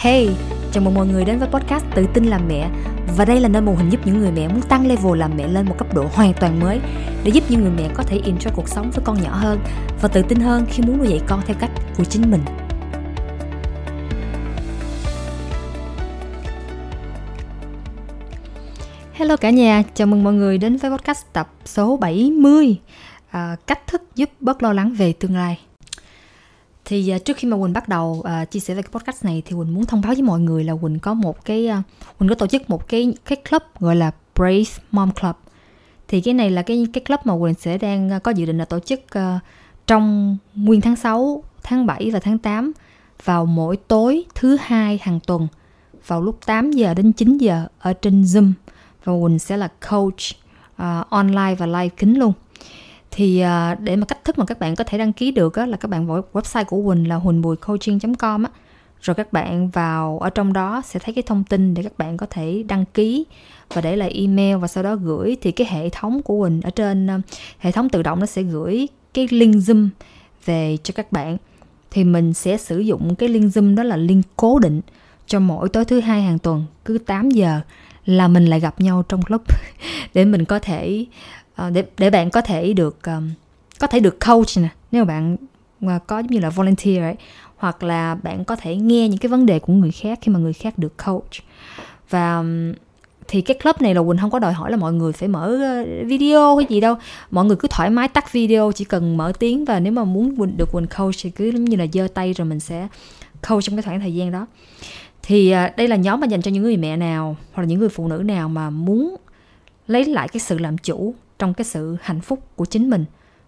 Hey, chào mừng mọi người đến với podcast Tự tin làm mẹ. Và đây là nơi mô hình giúp những người mẹ muốn tăng level làm mẹ lên một cấp độ hoàn toàn mới Để giúp những người mẹ có thể enjoy cuộc sống với con nhỏ hơn Và tự tin hơn khi muốn nuôi dạy con theo cách của chính mình. Hello cả nhà, chào mừng mọi người đến với podcast tập số 70 à, Cách thức giúp bớt lo lắng về tương lai thì uh, trước khi mà Quỳnh bắt đầu uh, chia sẻ về cái podcast này thì Quỳnh muốn thông báo với mọi người là Quỳnh có một cái uh, Quỳnh có tổ chức một cái cái club gọi là Brave Mom Club. Thì cái này là cái cái club mà Quỳnh sẽ đang uh, có dự định là tổ chức uh, trong nguyên tháng 6, tháng 7 và tháng 8 vào mỗi tối thứ hai hàng tuần vào lúc 8 giờ đến 9 giờ ở trên Zoom và Quỳnh sẽ là coach uh, online và live kính luôn thì à, để mà cách thức mà các bạn có thể đăng ký được á, là các bạn vào website của Quỳnh là huỳnhbùicoaching.com á. Rồi các bạn vào ở trong đó sẽ thấy cái thông tin để các bạn có thể đăng ký và để lại email và sau đó gửi. Thì cái hệ thống của Quỳnh ở trên à, hệ thống tự động nó sẽ gửi cái link Zoom về cho các bạn. Thì mình sẽ sử dụng cái link Zoom đó là link cố định cho mỗi tối thứ hai hàng tuần cứ 8 giờ là mình lại gặp nhau trong club để mình có thể Ờ, để để bạn có thể được um, có thể được coach nè. Nếu mà bạn uh, có giống như là volunteer ấy hoặc là bạn có thể nghe những cái vấn đề của người khác khi mà người khác được coach. Và um, thì cái club này là Quỳnh không có đòi hỏi là mọi người phải mở ờ, video hay gì đâu. Mọi người cứ thoải mái tắt video chỉ cần mở tiếng và nếu mà muốn Quỳnh được Quỳnh coach thì cứ giống như là giơ tay rồi mình sẽ coach trong cái khoảng thời gian đó. Thì đây là nhóm mà dành cho những người mẹ nào hoặc là những người phụ nữ nào mà muốn lấy lại cái sự làm chủ trong cái sự hạnh phúc của chính mình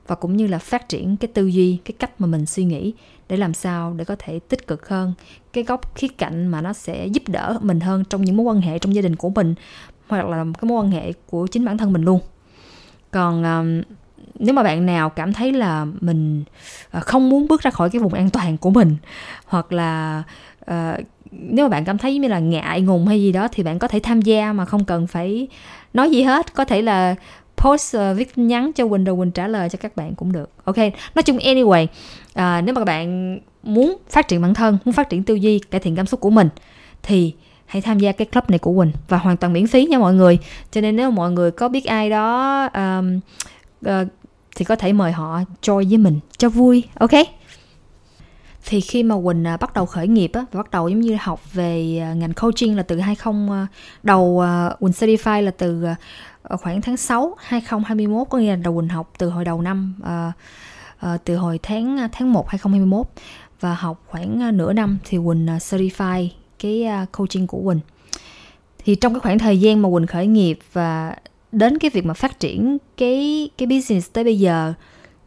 và cũng như là phát triển cái tư duy cái cách mà mình suy nghĩ để làm sao để có thể tích cực hơn cái góc khía cạnh mà nó sẽ giúp đỡ mình hơn trong những mối quan hệ trong gia đình của mình hoặc là cái mối quan hệ của chính bản thân mình luôn. Còn um, nếu mà bạn nào cảm thấy là mình ờ, không muốn bước ra khỏi cái vùng an toàn của mình hoặc là uh, nếu mà bạn cảm thấy như là ngại ngùng hay gì đó thì bạn có thể tham gia mà không cần phải nói gì hết. Có thể là post uh, viết nhắn cho Quỳnh rồi Quỳnh trả lời cho các bạn cũng được. Ok nói chung anyway uh, nếu mà các bạn muốn phát triển bản thân muốn phát triển tư duy cải thiện cảm xúc của mình thì hãy tham gia cái club này của Quỳnh và hoàn toàn miễn phí nha mọi người. Cho nên nếu mà mọi người có biết ai đó um, uh, thì có thể mời họ join với mình cho vui ok? Thì khi mà Quỳnh bắt đầu khởi nghiệp á, bắt đầu giống như học về ngành coaching là từ 20 đầu Quỳnh certify là từ ở khoảng tháng 6 2021 có nghĩa là đầu Quỳnh học từ hồi đầu năm uh, uh, từ hồi tháng tháng 1 2021 và học khoảng ờ, nửa năm thì Quỳnh certify cái coaching của Quỳnh. Thì trong cái khoảng thời gian mà Quỳnh khởi nghiệp và đến cái việc mà phát triển cái cái business tới bây giờ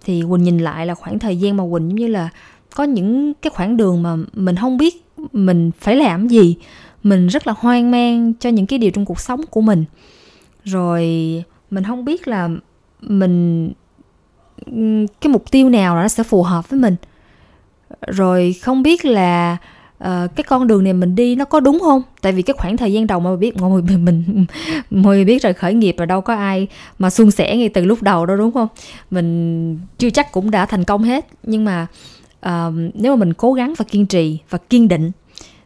thì Quỳnh nhìn lại là khoảng thời gian mà Quỳnh giống như là có những cái khoảng đường mà mình không biết mình phải làm gì mình rất là hoang mang cho những cái điều trong cuộc sống của mình rồi mình không biết là mình cái mục tiêu nào nó sẽ phù hợp với mình. Rồi không biết là uh, cái con đường này mình đi nó có đúng không? Tại vì cái khoảng thời gian đầu mà mình biết mọi người mình, mình mọi người biết rồi khởi nghiệp là đâu có ai mà suôn sẻ ngay từ lúc đầu đâu đúng không? Mình chưa chắc cũng đã thành công hết. Nhưng mà uh, nếu mà mình cố gắng và kiên trì và kiên định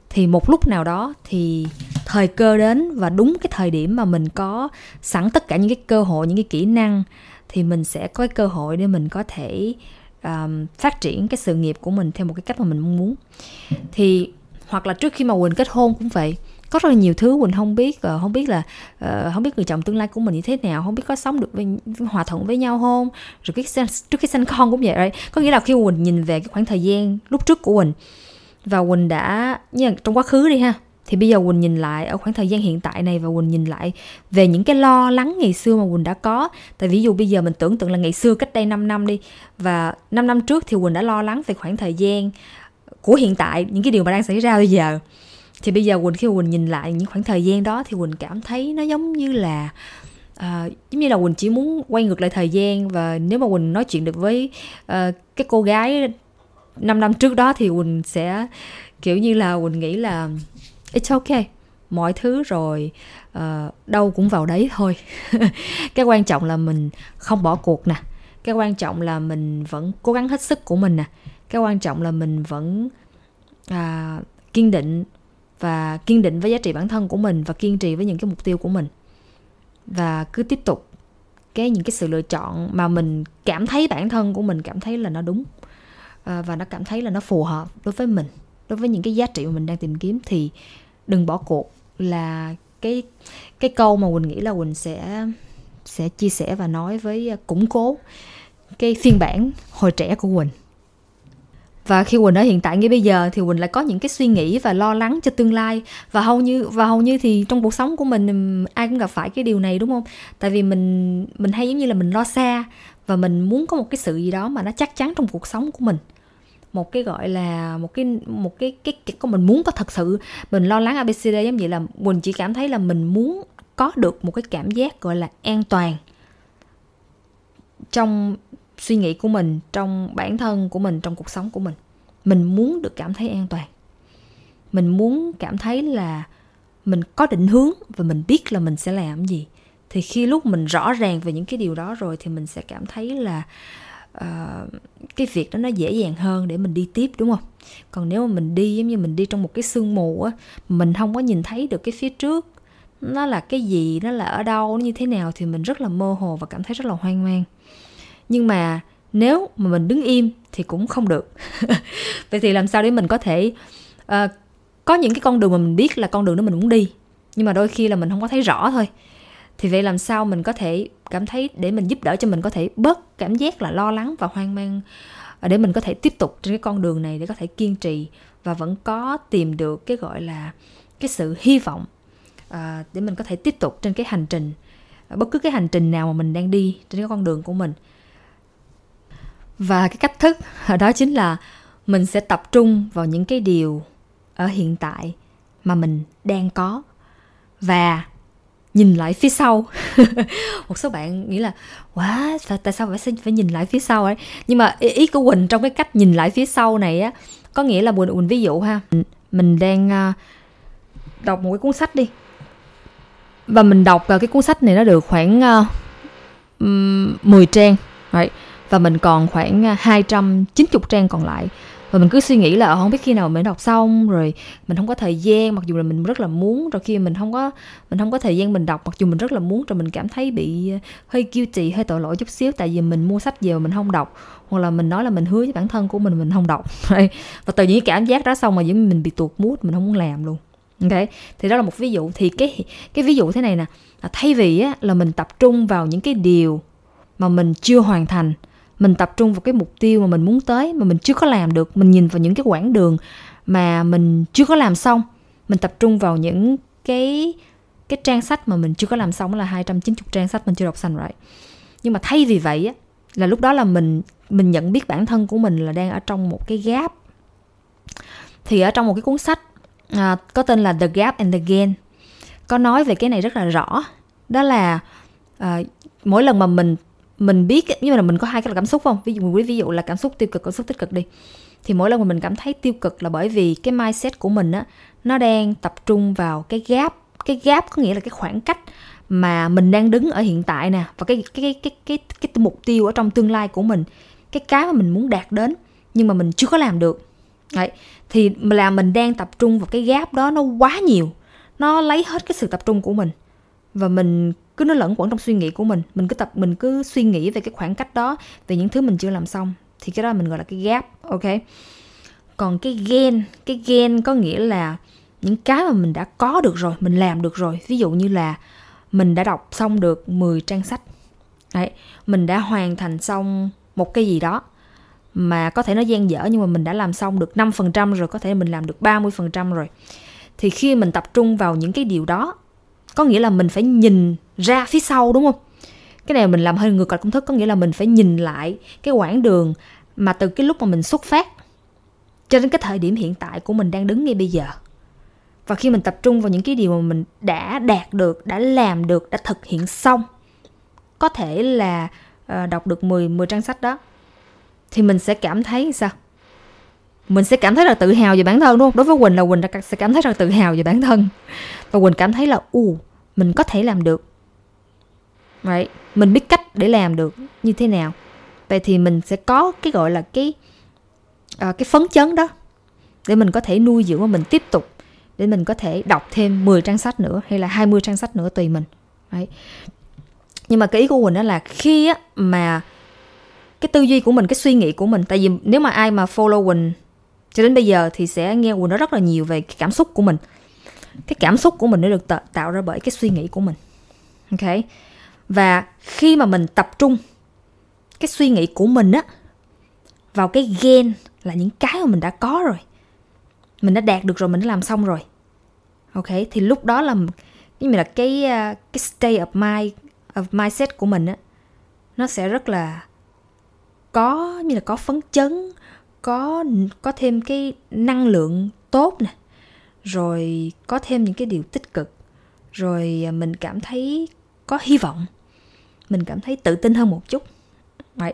thì một lúc nào đó thì thời cơ đến và đúng cái thời điểm mà mình có sẵn tất cả những cái cơ hội những cái kỹ năng thì mình sẽ có cái cơ hội để mình có thể um, phát triển cái sự nghiệp của mình theo một cái cách mà mình mong muốn. Thì hoặc là trước khi mà quỳnh kết hôn cũng vậy có rất là nhiều thứ quỳnh không biết ờ, không biết là ờ, không biết người chồng tương lai của mình như thế nào không biết có sống được với, hòa thuận với nhau không? Rồi cái trước khi sinh con cũng vậy đấy. Có nghĩa là khi quỳnh nhìn về cái khoảng thời gian lúc trước của quỳnh và quỳnh đã như là trong quá khứ đi ha thì bây giờ quỳnh nhìn lại ở khoảng thời gian hiện tại này và quỳnh nhìn lại về những cái lo lắng ngày xưa mà quỳnh đã có. Tại ví dụ bây giờ mình tưởng tượng là ngày xưa cách đây 5 năm đi và 5 năm trước thì quỳnh đã lo lắng về khoảng thời gian của hiện tại những cái điều mà đang xảy ra bây giờ. Thì bây giờ quỳnh khi quỳnh nhìn lại những khoảng thời gian đó thì quỳnh cảm thấy nó giống như là uh, giống như là quỳnh chỉ muốn quay ngược lại thời gian. Và nếu mà quỳnh nói chuyện được với uh, cái cô gái 5 năm trước đó thì quỳnh sẽ kiểu như là quỳnh nghĩ là it's okay mọi thứ rồi uh, đâu cũng vào đấy thôi. Cái quan trọng là mình không bỏ cuộc nè. Cái quan trọng là mình vẫn cố gắng hết sức của mình nè. Cái quan trọng là mình vẫn uh, kiên định và kiên định với giá trị bản thân của mình và kiên trì với những cái mục tiêu của mình. Và cứ tiếp tục. Cái những cái sự lựa chọn mà mình cảm thấy bản thân của mình cảm thấy là nó đúng. Ờ, và nó cảm thấy là nó phù hợp đối với mình. Đối với những cái giá trị mà mình đang tìm kiếm thì đừng bỏ cuộc là cái cái câu mà quỳnh nghĩ là quỳnh sẽ sẽ chia sẻ và nói với ờ, củng cố cái phiên bản hồi trẻ của quỳnh và khi quỳnh ở hiện tại ngay bây giờ thì quỳnh lại có những cái suy nghĩ và lo lắng cho tương lai. Và hầu như và hầu như thì trong cuộc sống của mình ai cũng gặp phải cái điều này đúng không? Tại vì mình mình hay giống như là mình lo xa và mình muốn có một cái sự gì đó mà nó chắc chắn trong cuộc sống của mình. Một cái gọi là một cái một cái cái, cái, cái mình muốn có thật sự. Mình lo lắng abcd giống vậy là mình chỉ cảm thấy là mình muốn có được một cái cảm giác gọi là an toàn trong suy nghĩ của mình trong bản thân của mình trong cuộc sống của mình. Mình muốn được cảm thấy an toàn. Mình muốn cảm thấy là mình có định hướng và mình biết là mình sẽ làm gì. Thì khi lúc mình rõ ràng về những cái điều đó rồi thì mình sẽ cảm thấy là uh, cái việc đó nó dễ dàng hơn để mình đi tiếp đúng không? Còn nếu mà mình đi giống như mình đi trong một cái sương mù á mình không có nhìn thấy được cái phía trước nó là cái gì nó là ở đâu nó như thế nào thì mình rất là mơ hồ và cảm thấy rất là hoang mang nhưng mà nếu mà mình đứng im thì cũng không được. Vậy thì làm sao để mình có thể uh, có những cái con đường mà mình biết là con đường đó mình muốn đi nhưng mà đôi khi là mình không có thấy rõ thôi. Thì vậy làm sao mình có thể cảm thấy để mình giúp đỡ cho mình có thể bớt cảm giác là lo lắng và hoang mang để mình có thể tiếp tục trên cái con đường này để có thể kiên trì và vẫn có tìm được cái gọi là cái sự hy vọng uh, để mình có thể tiếp tục trên cái hành trình bất cứ cái hành trình nào mà mình đang đi trên cái con đường của mình và cái cách thức đó chính là mình sẽ tập trung vào những cái điều ở hiện tại mà mình đang có. Và nhìn lại phía sau. Một số bạn nghĩ là quá wow, tại sao phải phải nhìn lại phía sau ấy? Nhưng mà ý của quỳnh trong cái cách nhìn lại phía sau này á có nghĩa là quỳnh quỳnh ví dụ ha mình đang à, đọc một cái cuốn sách đi. Và mình đọc à, cái cuốn sách này nó được khoảng à, uh, 10 trang right? Và mình còn khoảng à, 290 trang còn lại. Và mình cứ suy nghĩ là ờ, không biết khi nào mình đọc xong rồi mình không có thời gian mặc dù là mình rất là muốn rồi khi mình không có mình không có thời gian mình đọc mặc dù mình rất là muốn rồi mình cảm thấy bị à, hơi guilty hơi tội lỗi chút xíu tại vì mình mua sách về mà mình không đọc hoặc là mình nói là mình hứa với bản thân của mình mình không đọc. Và từ những cảm giác đó xong mà giống mình bị tuột mút mình không muốn làm luôn. Ok? Thì đó là một ví dụ. Thì cái cái ví dụ thế này nè. À, thay vì á, là mình tập trung vào những cái điều mà mình chưa hoàn thành mình tập trung vào cái mục tiêu mà mình muốn tới mà mình chưa có làm được mình nhìn vào những cái quãng đường mà mình chưa có làm xong. Mình tập trung vào những cái cái trang sách mà mình chưa có làm xong là 290 trang sách mình chưa đọc xong rồi. Nhưng mà thay vì vậy á là lúc đó là mình mình nhận biết bản thân của mình là đang ở trong một cái gap. Thì ở trong một cái cuốn sách à, có tên là The Gap and the Gain có nói về cái này rất là rõ. Đó là à, mỗi lần mà mình mình biết nhưng mà mình có hai cái là cảm xúc không? Ví dụ ví dụ là cảm xúc tiêu cực cảm xúc tích cực đi. Thì mỗi lần mà mình cảm thấy tiêu cực là bởi vì cái mindset của mình á nó đang tập trung vào cái gap. Cái gap có nghĩa là cái khoảng cách mà mình đang đứng ở hiện tại nè và cái cái cái cái cái cái, cái mục tiêu ở trong tương lai của mình. Cái cái mà mình muốn đạt đến nhưng mà mình chưa có làm được. Đấy. thì là mình đang tập trung vào cái gap đó nó quá nhiều. Nó lấy hết cái sự tập trung của mình. Và mình cứ nó lẫn quẩn trong suy nghĩ của mình. Mình cứ tập mình cứ suy nghĩ về cái khoảng cách đó về những thứ mình chưa làm xong. Thì cái đó mình gọi là cái gap ok? Còn cái gen cái gen có nghĩa là những cái mà mình đã có được rồi mình làm được rồi. Ví dụ như là mình đã đọc xong được 10 trang sách. Đấy, mình đã hoàn thành xong một cái gì đó mà có thể nó gian dở nhưng mà mình đã làm xong được 5% rồi, có thể mình làm được 30% rồi. Thì khi mình tập trung vào những cái điều đó có nghĩa là mình phải nhìn ra phía sau, đúng không? Cái này mình làm hơi ngược lại công thức, có nghĩa là mình phải nhìn lại cái quãng đường mà từ cái lúc mà mình xuất phát cho đến cái thời điểm hiện tại của mình đang đứng ngay bây giờ. Và khi mình tập trung vào những cái điều mà mình đã đạt được, đã làm được, đã thực hiện xong, có thể là ờ, đọc được 10 10 trang sách đó, thì mình sẽ cảm thấy sao? Mình sẽ cảm thấy là tự hào về bản thân đúng không? Đối với quỳnh là quỳnh sẽ cảm thấy rất là tự hào về bản thân. Và quỳnh cảm thấy là u mình có thể làm được. Right. mình biết cách để làm được như thế nào. Vậy thì mình sẽ có cái gọi là cái à, cái phấn chấn đó để mình có thể nuôi dưỡng và mình tiếp tục để mình có thể đọc thêm 10 trang sách nữa hay là 20 trang sách nữa tùy mình. Đấy. nhưng mà cái ý của quỳnh đó là khi á, mà cái tư duy của mình cái suy nghĩ của mình tại vì nếu mà ai mà follow quỳnh cho đến bây giờ thì sẽ nghe quỳnh nói rất là nhiều về cái cảm xúc của mình. Cái cảm xúc của mình nó được tạo ra bởi cái suy nghĩ của mình. Ok? Và khi mà mình tập trung cái suy nghĩ của mình á, vào cái gen là những cái mà mình đã có rồi. Mình đã đạt được rồi, mình đã làm xong rồi. Ok? Thì lúc đó là như là cái à, cái state of mind, of mindset của mình á, nó sẽ rất là có như là có phấn chấn có có thêm cái năng lượng tốt nè rồi có thêm những cái điều tích cực rồi à, mình cảm thấy có hy vọng mình cảm thấy tự tin hơn một chút Đấy.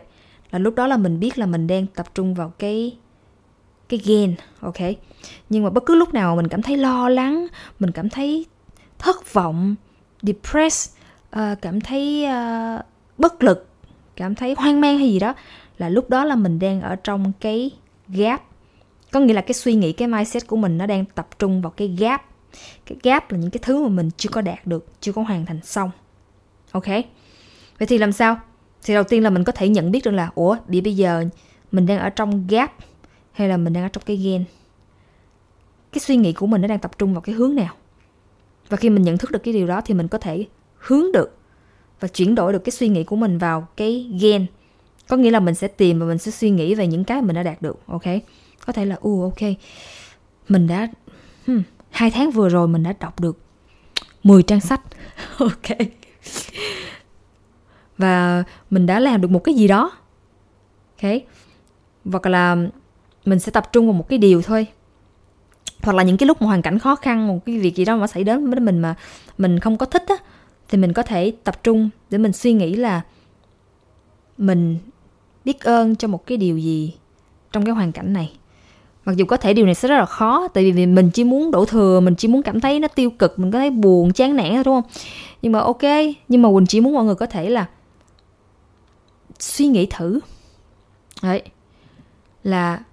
là lúc đó là mình biết là mình đang tập trung vào cái cái gain ok nhưng mà bất cứ lúc nào mình cảm thấy lo lắng mình cảm thấy thất vọng depressed uh, cảm thấy uh, bất lực cảm thấy hoang mang hay gì đó, là lúc đó là mình đang ở trong cái gap. Có nghĩa là cái suy nghĩ, cái mindset của mình nó đang tập trung vào cái gap. Cái gap là những cái thứ mà mình chưa có đạt được, chưa có hoàn thành xong. Ok? Vậy thì làm sao? Thì đầu tiên là mình có thể nhận biết được là, ủa bị bây giờ mình đang ở trong gap hay là mình đang ở trong cái gen? Cái suy nghĩ của mình nó đang tập trung vào cái hướng nào? Và khi mình nhận thức được cái điều đó thì mình có thể hướng được và chuyển đổi được cái suy nghĩ của mình vào cái gen. Có nghĩa là mình sẽ tìm và mình sẽ suy nghĩ về những cái mình đã đạt được ok? Có thể là u ok mình đã hmm, hai tháng vừa rồi mình đã đọc được 10 trang sách. Ok. Và mình đã làm được một cái gì đó. Ok? Hoặc là mình sẽ tập trung vào một cái điều thôi. Hoặc là những cái lúc mà hoàn cảnh khó khăn một cái việc gì đó mà xảy đến với mình mà mình không có thích á thì mình có thể tập trung để mình suy nghĩ là mình biết ơn cho một cái điều gì trong cái hoàn cảnh này. Mặc dù có thể điều này sẽ rất là khó, tại vì mình chỉ muốn đổ thừa, mình chỉ muốn cảm thấy nó tiêu cực, mình có thấy buồn, chán nản thôi, đúng không? Nhưng mà ok, nhưng mà quỳnh chỉ muốn mọi người có thể là suy nghĩ thử. Đấy, là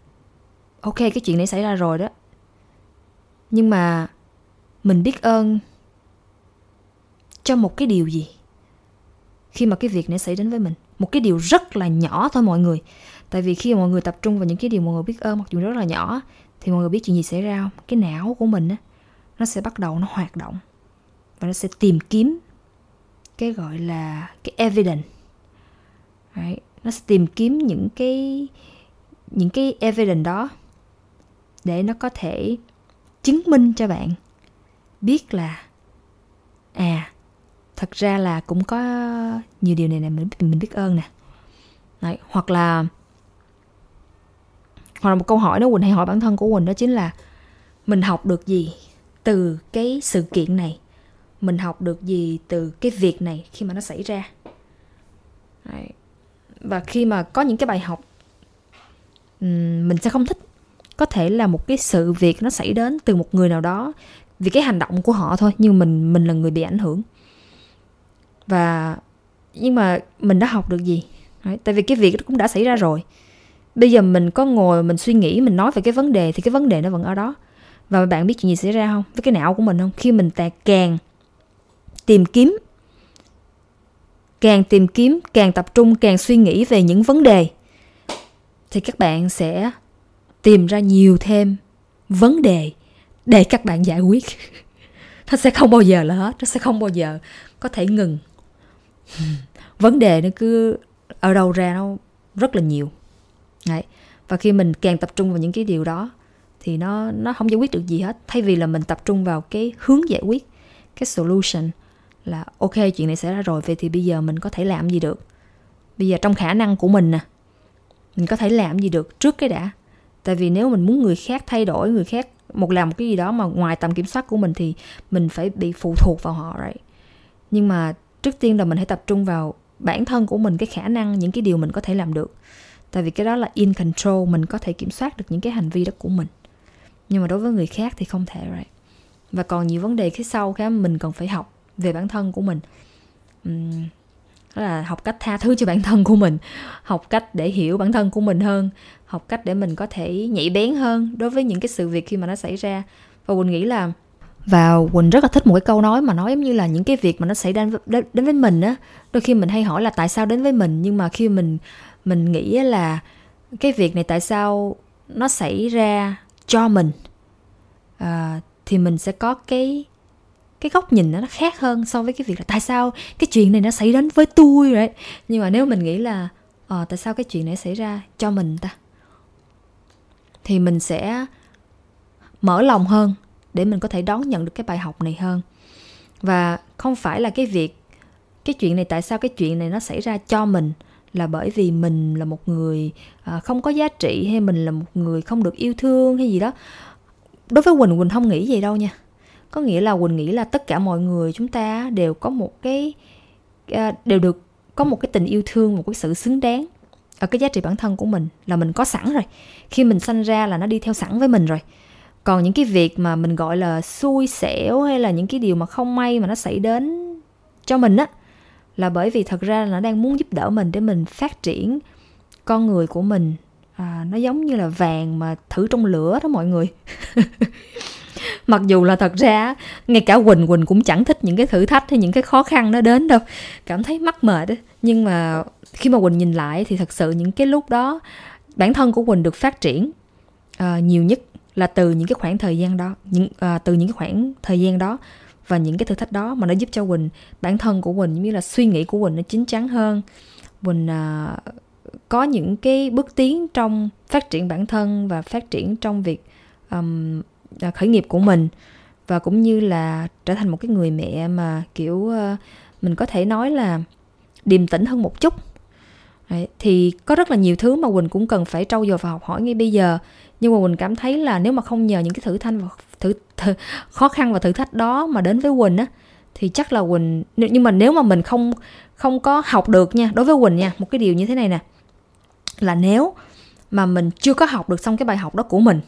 ok, cái chuyện này xảy ra rồi đó. Nhưng mà mình biết ơn cho một cái điều gì? Khi mà cái việc này xảy đến với mình một cái điều rất là nhỏ thôi mọi người. Tại vì khi mọi người tập trung vào những cái điều mọi người biết ơn mặc dù rất là nhỏ thì mọi người biết chuyện gì xảy ra không? Cái não của mình á nó sẽ bắt đầu nó hoạt động và nó sẽ tìm kiếm cái gọi là cái evidence. Đấy, nó sẽ tìm kiếm những cái những cái evidence đó để nó có thể chứng minh cho bạn biết là à thật ra là cũng có nhiều điều này này mình mình biết ơn nè. Đấy, hoặc là hoặc là một câu hỏi đó quỳnh hay hỏi bản thân của quỳnh đó chính là mình học được gì từ cái sự kiện này? Mình học được gì từ cái việc này khi mà nó xảy ra? Đấy. và khi mà có những cái bài học mình sẽ không thích. Có thể là một cái sự việc nó xảy đến từ một người nào đó vì cái hành động của họ thôi nhưng mình mình là người bị ảnh hưởng và nhưng mà mình đã học được gì? Đấy, tại vì cái việc cũng đã xảy ra rồi. Bây giờ mình có ngồi mình suy nghĩ mình nói về cái vấn đề thì cái vấn đề nó vẫn ở đó. Và bạn biết chuyện gì xảy ra không? Với cái não của mình không? Khi mình tạc càng tìm kiếm càng tìm kiếm càng tập trung càng suy nghĩ về những vấn đề thì các bạn sẽ tìm ra nhiều thêm vấn đề để các bạn giải quyết. Nó sẽ không bao giờ là hết nó sẽ không bao giờ có thể ngừng vấn đề nó cứ ở đâu ra nó rất là nhiều. Đấy. và khi mình càng tập trung vào những cái điều đó thì nó nó không giải quyết được gì hết. Thay vì là mình tập trung vào cái hướng giải quyết, cái solution là, ok, chuyện này xảy ra rồi, vậy thì bây giờ mình có thể làm gì được? Bây giờ trong khả năng của mình nè, mình có thể làm gì được trước cái đã? Tại vì nếu mình muốn người khác thay đổi, người khác một làm một cái gì đó mà ngoài tầm kiểm soát của mình thì mình phải bị phụ thuộc vào họ, right? Nhưng mà trước tiên là mình hãy tập trung vào bản thân của mình cái khả năng những cái điều mình có thể làm được. Tại vì cái đó là in control mình có thể kiểm soát được những cái hành vi đó của mình. Nhưng mà đối với người khác thì không thể right? Và còn nhiều vấn đề phía sau khác mình cần phải học về bản thân của mình. Uhm, đó là học cách tha thứ cho bản thân của mình học cách để hiểu bản thân của mình hơn học cách để mình có thể nhạy bén hơn đối với những cái sự việc khi mà nó xảy ra. Và mình nghĩ là và quỳnh rất là thích một cái câu nói mà nói giống như là những cái việc mà nó xảy ra đến, đến với mình á. Đôi khi mình hay hỏi là tại sao đến với mình nhưng mà khi mình mình nghĩ là cái việc này tại sao nó xảy ra cho mình à, thì mình sẽ có cái cái góc nhìn nó khác hơn so với cái việc là tại sao cái chuyện này nó xảy đến với tôi rồi nhưng mà nếu mình nghĩ là à, tại sao cái chuyện này xảy ra cho mình ta thì mình sẽ mở lòng hơn để mình có thể đón nhận được cái bài học này hơn. Và không phải là cái việc, cái chuyện này tại sao cái chuyện này nó xảy ra cho mình là bởi vì mình là một người à, không có giá trị hay mình là một người không được yêu thương hay gì đó. Đối với quỳnh quỳnh không nghĩ vậy đâu nha. Có nghĩa là quỳnh nghĩ là tất cả mọi người chúng ta đều có một cái à, đều được có một cái tình yêu thương, một cái sự xứng đáng ở cái giá trị bản thân của mình, là mình có sẵn rồi. Khi mình sanh ra là nó đi theo sẵn với mình rồi còn những cái việc mà mình gọi là xui xẻo hay là những cái điều mà không may mà nó xảy đến cho mình á là bởi vì thật ra là nó đang muốn giúp đỡ mình để mình phát triển con người của mình. À, nó giống như là vàng mà thử trong lửa đó mọi người. Mặc dù là thật ra ngay cả quỳnh quỳnh cũng chẳng thích những cái thử thách hay những cái khó khăn nó đến đâu. Cảm thấy mắc mệt ấy. nhưng mà khi mà quỳnh nhìn lại thì thật sự những cái lúc đó bản thân của quỳnh được phát triển uh, nhiều nhất là từ những cái khoảng thời gian đó những à, từ những cái khoảng thời gian đó và những cái thử thách đó mà nó giúp cho quỳnh bản thân của quỳnh như là suy nghĩ của quỳnh nó chín chắn hơn. Quỳnh à, có những cái bước tiến trong phát triển bản thân và phát triển trong việc um, khởi nghiệp của mình và cũng như là trở thành một cái người mẹ mà kiểu uh, mình có thể nói là điềm tĩnh hơn một chút. Đấy, thì có rất là nhiều thứ mà quỳnh cũng cần phải trau dồi và học hỏi ngay bây giờ nhưng mà quỳnh cảm thấy là nếu mà không nhờ những cái thử thách và thử, thử khó khăn và thử thách đó mà đến với quỳnh á thì chắc là quỳnh nhưng mà nếu mà mình không không có học được nha đối với quỳnh nha một cái điều như thế này nè là nếu mà mình chưa có học được xong cái bài học đó của mình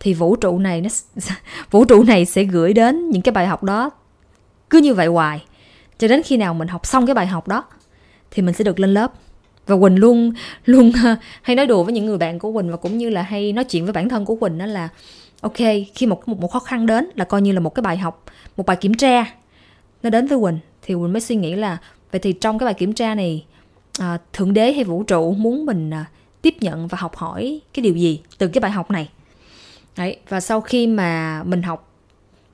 thì vũ trụ này nó vũ trụ này sẽ gửi đến những cái bài học đó cứ như vậy hoài. Cho đến khi nào mình học xong cái bài học đó thì mình sẽ được lên lớp và quỳnh luôn luôn ờ, hay nói đùa với những người bạn của quỳnh và cũng như là hay nói chuyện với bản thân của quỳnh đó là ok khi một một, một khó khăn đến là coi như là một cái bài học một bài kiểm tra. Nó đến với quỳnh thì quỳnh mới suy nghĩ là vậy thì trong cái bài kiểm tra này à, thượng đế hay vũ trụ muốn mình à, tiếp nhận và học hỏi cái điều gì từ cái bài học này? Đấy, và sau khi mà mình học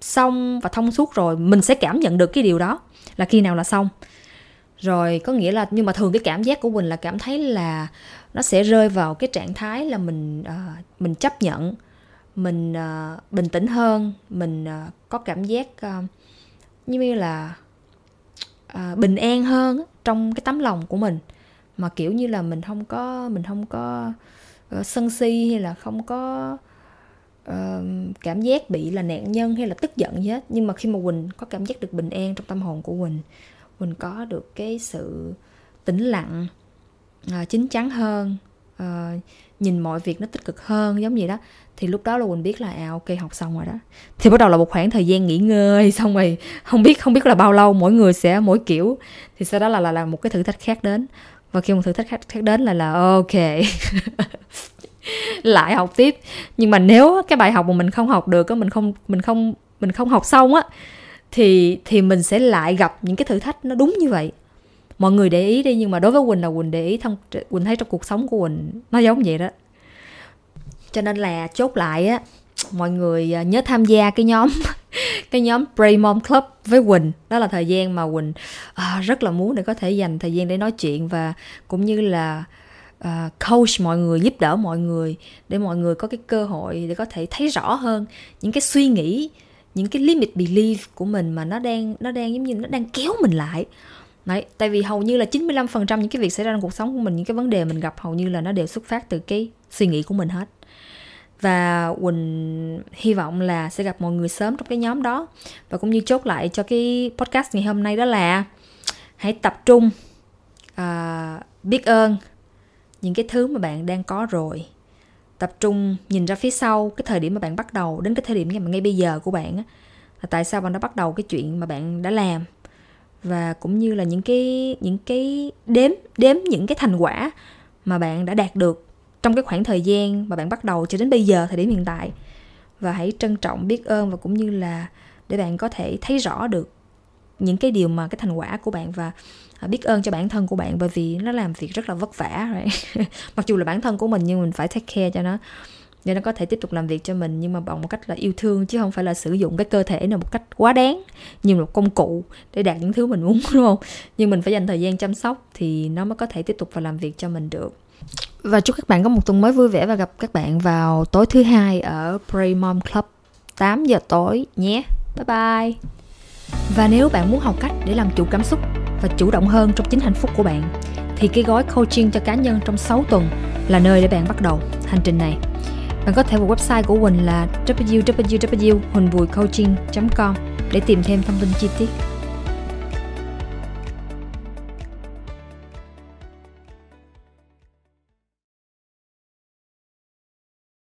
xong và thông suốt rồi mình sẽ cảm nhận được cái điều đó là khi nào là xong rồi có nghĩa là nhưng mà thường cái cảm giác của mình là cảm thấy là nó sẽ rơi vào cái trạng thái là mình uh, mình chấp nhận mình uh, bình tĩnh hơn mình uh, có cảm giác uh, như là uh, bình an hơn trong cái tấm lòng của mình. Mà kiểu như là mình không có mình không có uh, sân si hay là không có uh, cảm giác bị là nạn nhân hay là tức giận gì hết. Nhưng mà khi mà quỳnh có cảm giác được bình an trong tâm hồn của quỳnh mình có được cái sự tĩnh lặng à, chín chắn hơn à, nhìn mọi việc nó tích cực hơn giống vậy đó. Thì lúc đó là quỳnh biết là à ok học xong rồi đó. Thì bắt đầu là một khoảng thời gian nghỉ ngơi xong rồi không biết không biết là bao lâu mỗi người sẽ mỗi kiểu. Thì sau đó là là, là một cái thử thách khác đến. Và khi một thử thách khác, khác đến là là ok lại học tiếp. Nhưng mà nếu cái bài học mà mình không học được mình không mình không mình không học xong á thì thì mình sẽ lại gặp những cái thử thách nó đúng như vậy. Mọi người để ý đi nhưng mà đối với quỳnh là quỳnh để ý thông quỳnh thấy trong cuộc sống của quỳnh nó giống vậy đó. Cho nên là chốt lại á mọi người à, nhớ tham gia cái nhóm cái nhóm Pray Mom Club với Quỳnh. Đó là thời gian mà Quỳnh à, rất là muốn để có thể dành thời gian để nói chuyện và cũng như là uh, coach mọi người giúp đỡ mọi người để mọi người có cái cơ hội để có thể thấy rõ hơn những cái suy nghĩ những cái limit belief của mình mà nó đang nó đang giống như nó đang kéo mình lại Đấy, tại vì hầu như là 95% những cái việc xảy ra trong cuộc sống của mình, những cái vấn đề mình gặp hầu như là nó đều xuất phát từ cái suy nghĩ của mình hết. Và Quỳnh hy vọng là sẽ gặp mọi người sớm trong cái nhóm đó. Và cũng như chốt lại cho cái podcast ngày hôm nay đó là hãy tập trung uh, biết ơn những cái thứ mà bạn đang có rồi tập trung nhìn ra phía sau cái thời điểm mà bạn bắt đầu, đến cái thời điểm mà ngay bây giờ của bạn là tại sao bạn đã bắt đầu cái chuyện mà bạn đã làm. Và cũng như là những cái những cái đếm đếm những cái thành quả mà bạn đã đạt được trong cái khoảng thời gian mà bạn bắt đầu cho đến bây giờ, thời điểm hiện tại. Và hãy trân trọng, biết ơn và cũng như là để bạn có thể thấy rõ được những cái điều mà cái thành quả của bạn và Ờ, biết ơn cho bản thân của bạn bởi vì nó làm việc rất là vất vả rồi mặc dù là bản thân của mình nhưng mình phải take care cho nó để nó có thể tiếp tục làm việc cho mình, nhưng mà bằng một cách là yêu thương chứ không phải là sử dụng cái cơ thể này một cách quá đáng như một công cụ để đạt những thứ mình muốn, đúng không nhưng mình phải dành thời gian chăm sóc thì nó mới có thể tiếp tục và làm việc cho mình được và chúc các bạn có một tuần mới vui vẻ và gặp các bạn vào tối thứ hai ở Pray Mom Club 8 giờ tối nhé. Bye bye. Và nếu bạn muốn học cách để làm chủ cảm xúc và chủ động hơn trong chính hạnh phúc của bạn, thì cái gói coaching cho cá nhân trong 6 tuần là nơi để bạn bắt đầu hành trình này. Bạn có thể vào website của Quỳnh là www.huỳnhvuicoaching.com để tìm thêm thông tin chi tiết.